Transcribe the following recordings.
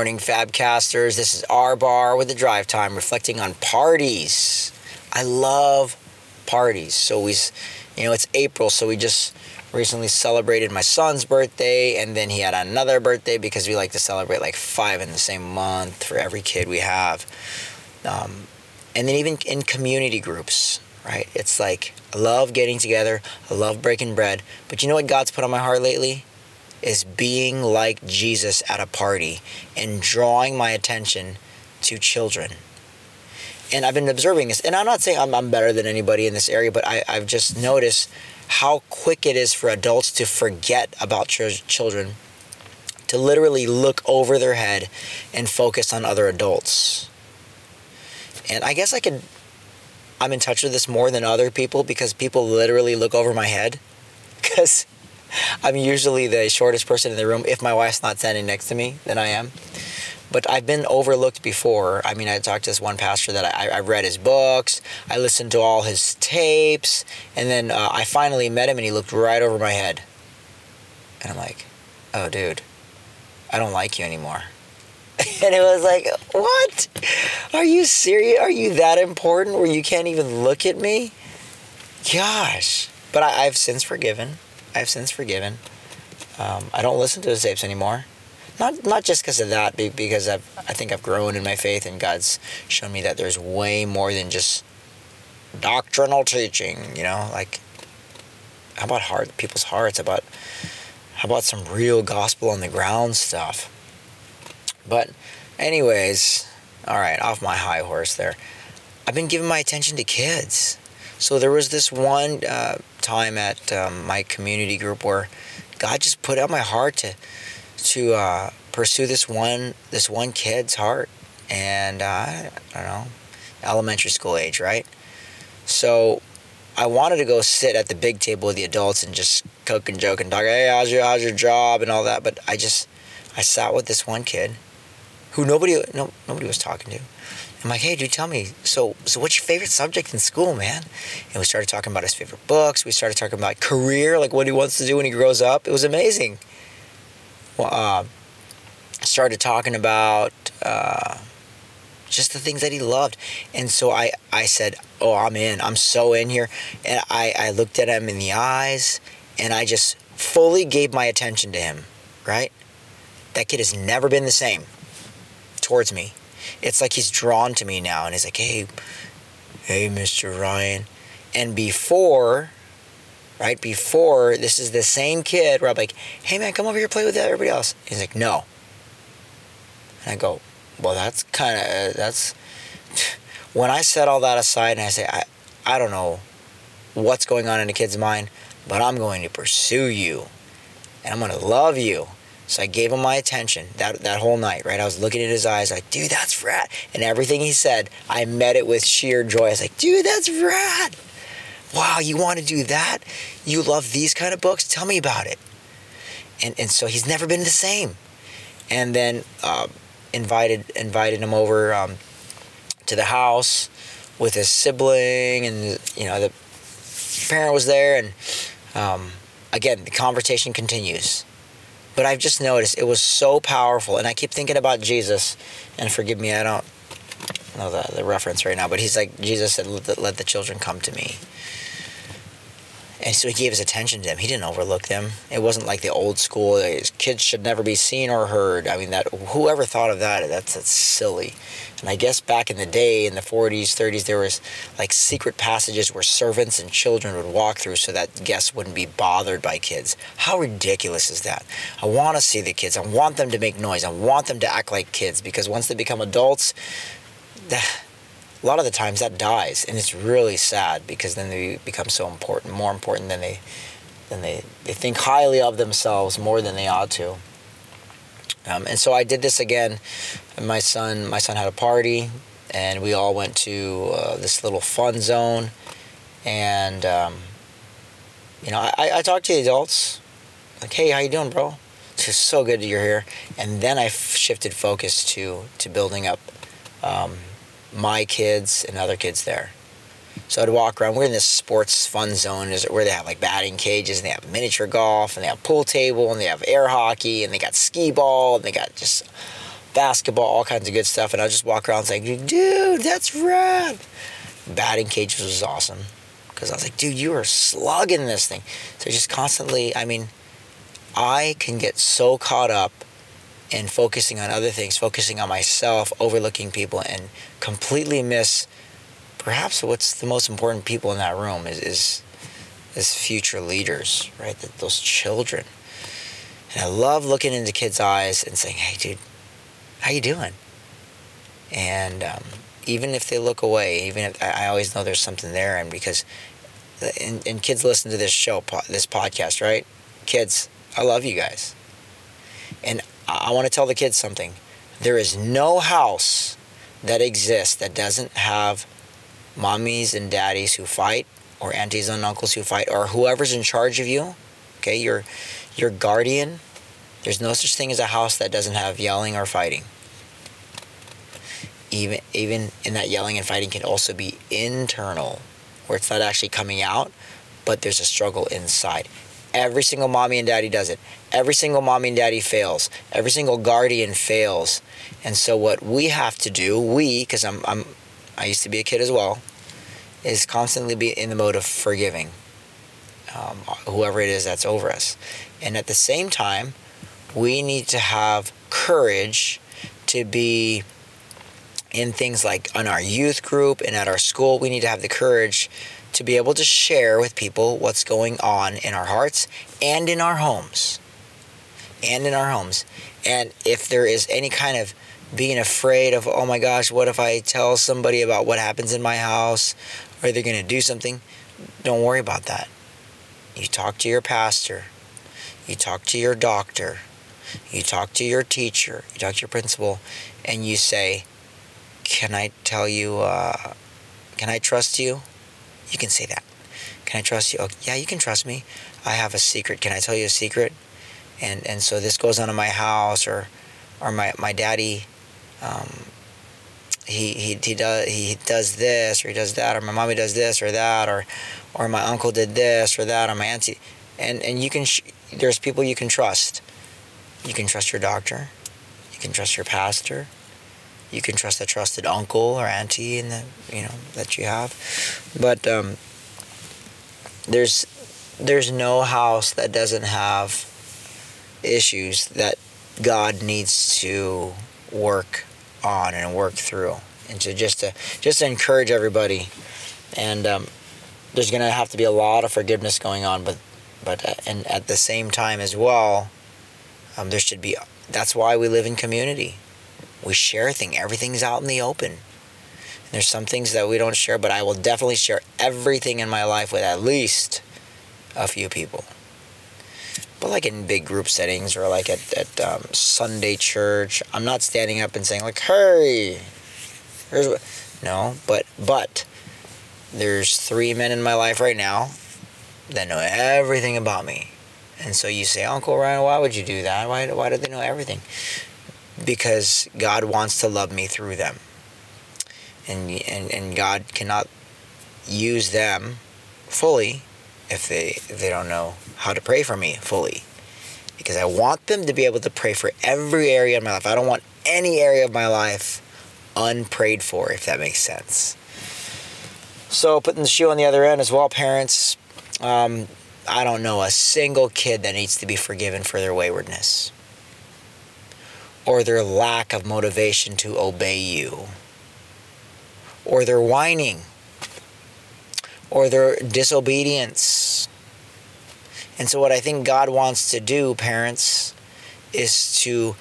morning, Fabcasters. This is our bar with the drive time, reflecting on parties. I love parties. So we, you know, it's April, so we just recently celebrated my son's birthday, and then he had another birthday because we like to celebrate like five in the same month for every kid we have. Um, and then even in community groups, right? It's like I love getting together, I love breaking bread, but you know what God's put on my heart lately? Is being like Jesus at a party and drawing my attention to children. And I've been observing this, and I'm not saying I'm, I'm better than anybody in this area, but I, I've just noticed how quick it is for adults to forget about ch- children, to literally look over their head and focus on other adults. And I guess I could, I'm in touch with this more than other people because people literally look over my head. Because I'm usually the shortest person in the room. If my wife's not standing next to me, then I am. But I've been overlooked before. I mean, I talked to this one pastor that I, I read his books, I listened to all his tapes, and then uh, I finally met him and he looked right over my head. And I'm like, oh, dude, I don't like you anymore. and it was like, what? Are you serious? Are you that important where you can't even look at me? Gosh. But I, have since forgiven. I've since forgiven. Um, I don't listen to his tapes anymore. Not not just because of that, because I've I think I've grown in my faith and God's shown me that there's way more than just doctrinal teaching. You know, like how about heart people's hearts? About how about some real gospel on the ground stuff? But, anyways, all right, off my high horse there. I've been giving my attention to kids. So there was this one uh, time at um, my community group where God just put out my heart to to uh, pursue this one this one kid's heart, and uh, I don't know, elementary school age, right? So I wanted to go sit at the big table with the adults and just cook and joke and talk. Hey, how's your how's your job and all that? But I just I sat with this one kid who nobody no, nobody was talking to. I'm like, hey, dude, tell me. So, so what's your favorite subject in school, man? And we started talking about his favorite books. We started talking about career, like what he wants to do when he grows up. It was amazing. Well, uh, started talking about uh, just the things that he loved, and so I, I said, oh, I'm in. I'm so in here, and I, I looked at him in the eyes, and I just fully gave my attention to him. Right? That kid has never been the same towards me. It's like he's drawn to me now and he's like, hey, hey, Mr. Ryan. And before, right, before, this is the same kid where I'm like, hey, man, come over here, play with everybody else. He's like, no. And I go, well, that's kind of, uh, that's, when I set all that aside and I say, I, I don't know what's going on in a kid's mind, but I'm going to pursue you and I'm going to love you so I gave him my attention that, that whole night, right? I was looking at his eyes like, dude, that's rad. And everything he said, I met it with sheer joy. I was like, dude, that's rad. Wow, you want to do that? You love these kind of books? Tell me about it. And, and so he's never been the same. And then uh, invited invited him over um, to the house with his sibling, and you know the parent was there, and um, again the conversation continues but I've just noticed it was so powerful, and I keep thinking about Jesus. And forgive me, I don't know the, the reference right now, but he's like Jesus said, let the, "Let the children come to me." And so he gave his attention to them. He didn't overlook them. It wasn't like the old school. Kids should never be seen or heard. I mean, that whoever thought of that, that's, that's silly. And I guess back in the day, in the 40s, 30s, there was like secret passages where servants and children would walk through so that guests wouldn't be bothered by kids. How ridiculous is that? I want to see the kids. I want them to make noise. I want them to act like kids because once they become adults, that a lot of the times that dies and it's really sad because then they become so important more important than they than they they think highly of themselves more than they ought to. Um, and so i did this again. My son my son had a party and we all went to uh, this little fun zone. And um, you know I, I talked to the adults like hey how you doing bro? It's just so good that you're here. And then i shifted focus to to building up um, my kids and other kids there. So I'd walk around. We're in this sports fun zone where they have like batting cages and they have miniature golf and they have pool table and they have air hockey and they got skee ball and they got just basketball, all kinds of good stuff. And I just walk around saying, dude, that's rad. Batting cages was awesome because I was like, dude, you are slugging this thing. So just constantly, I mean, I can get so caught up in focusing on other things, focusing on myself, overlooking people, and completely miss perhaps what's the most important people in that room is is, is future leaders, right? That those children. And I love looking into kids' eyes and saying, "Hey, dude, how you doing?" And um, even if they look away, even if I always know there's something there, and because, and, and kids listen to this show, this podcast, right? Kids, I love you guys. And I want to tell the kids something. There is no house that exists that doesn't have mommies and daddies who fight, or aunties and uncles who fight, or whoever's in charge of you. Okay, your your guardian. There's no such thing as a house that doesn't have yelling or fighting. Even even in that yelling and fighting can also be internal, where it's not actually coming out, but there's a struggle inside. Every single mommy and daddy does it. Every single mommy and daddy fails. Every single guardian fails. And so what we have to do, we, because I'm, I'm, I used to be a kid as well, is constantly be in the mode of forgiving um, whoever it is that's over us. And at the same time, we need to have courage to be in things like on our youth group and at our school. We need to have the courage to be able to share with people what's going on in our hearts and in our homes. And in our homes. And if there is any kind of being afraid of, oh my gosh, what if I tell somebody about what happens in my house? Are they going to do something? Don't worry about that. You talk to your pastor, you talk to your doctor, you talk to your teacher, you talk to your principal, and you say, Can I tell you, uh, can I trust you? You can say that. Can I trust you? Oh, yeah, you can trust me. I have a secret. Can I tell you a secret? And and so this goes on in my house, or or my my daddy, um, he he he does he does this or he does that, or my mommy does this or that, or or my uncle did this or that, or my auntie, and and you can sh- there's people you can trust. You can trust your doctor. You can trust your pastor you can trust a trusted uncle or auntie in the you know that you have. But um, there's there's no house that doesn't have issues that God needs to work on and work through. And to just to just to encourage everybody and um, there's gonna have to be a lot of forgiveness going on but but uh, and at the same time as well um, there should be that's why we live in community we share things. Everything's out in the open. And there's some things that we don't share, but I will definitely share everything in my life with at least a few people. But like in big group settings or like at, at um, Sunday church, I'm not standing up and saying like, "Hey, here's what." No, but but there's three men in my life right now that know everything about me. And so you say, Uncle Ryan, why would you do that? Why, why do they know everything? Because God wants to love me through them. And, and, and God cannot use them fully if they, if they don't know how to pray for me fully. Because I want them to be able to pray for every area of my life. I don't want any area of my life unprayed for, if that makes sense. So, putting the shoe on the other end as well, parents, um, I don't know a single kid that needs to be forgiven for their waywardness or their lack of motivation to obey you, or their whining, or their disobedience. And so, what I think God wants to do, parents, is to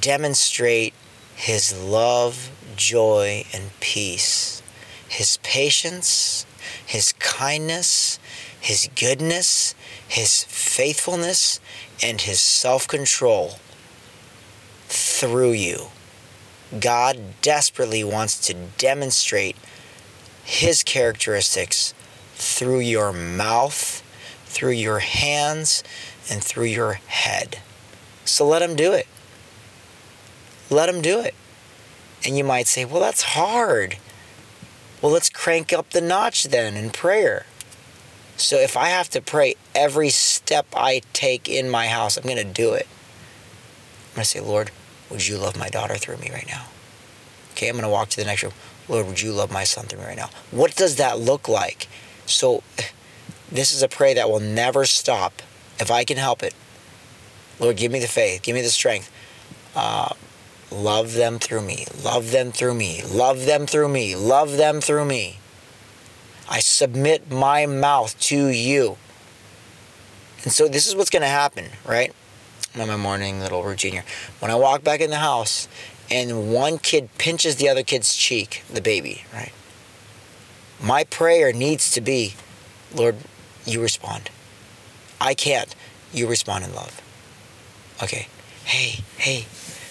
demonstrate His love, joy, and peace, His patience, His kindness, His goodness, His faithfulness, and His self control through you. God desperately wants to demonstrate His characteristics through your mouth, through your hands, and through your head. So let Him do it. Let Him do it. And you might say, well, that's hard. Well, let's crank up the notch then in prayer. So if I have to pray every step I take in my house, I'm going to do it. I'm going to say, Lord, would you love my daughter through me right now? Okay, I'm going to walk to the next room. Lord, would you love my son through me right now? What does that look like? So, this is a prayer that will never stop if I can help it. Lord, give me the faith, give me the strength. Uh, love them through me, love them through me, love them through me, love them through me. I submit my mouth to you. And so this is what's going to happen, right? My morning little routine here. When I walk back in the house and one kid pinches the other kid's cheek, the baby, right? My prayer needs to be, Lord, you respond. I can't. You respond in love. Okay. Hey, hey,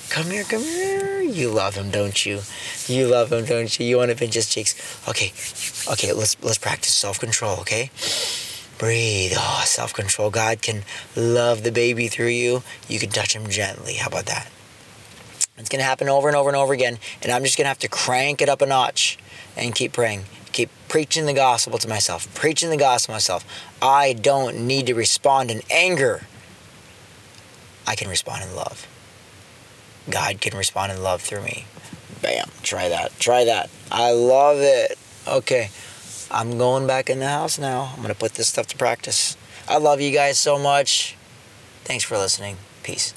come here, come here. You love him, don't you? You love him, don't you? You want to pinch his cheeks. Okay, okay. Let's let's practice self-control. Okay. Breathe. Oh, self-control. God can love the baby through you. You can touch him gently. How about that? It's gonna happen over and over and over again, and I'm just gonna have to crank it up a notch and keep praying keep preaching the gospel to myself, preaching the gospel to myself. I don't need to respond in anger. I can respond in love. God can respond in love through me. Bam. Try that. Try that. I love it. Okay. I'm going back in the house now. I'm going to put this stuff to practice. I love you guys so much. Thanks for listening. Peace.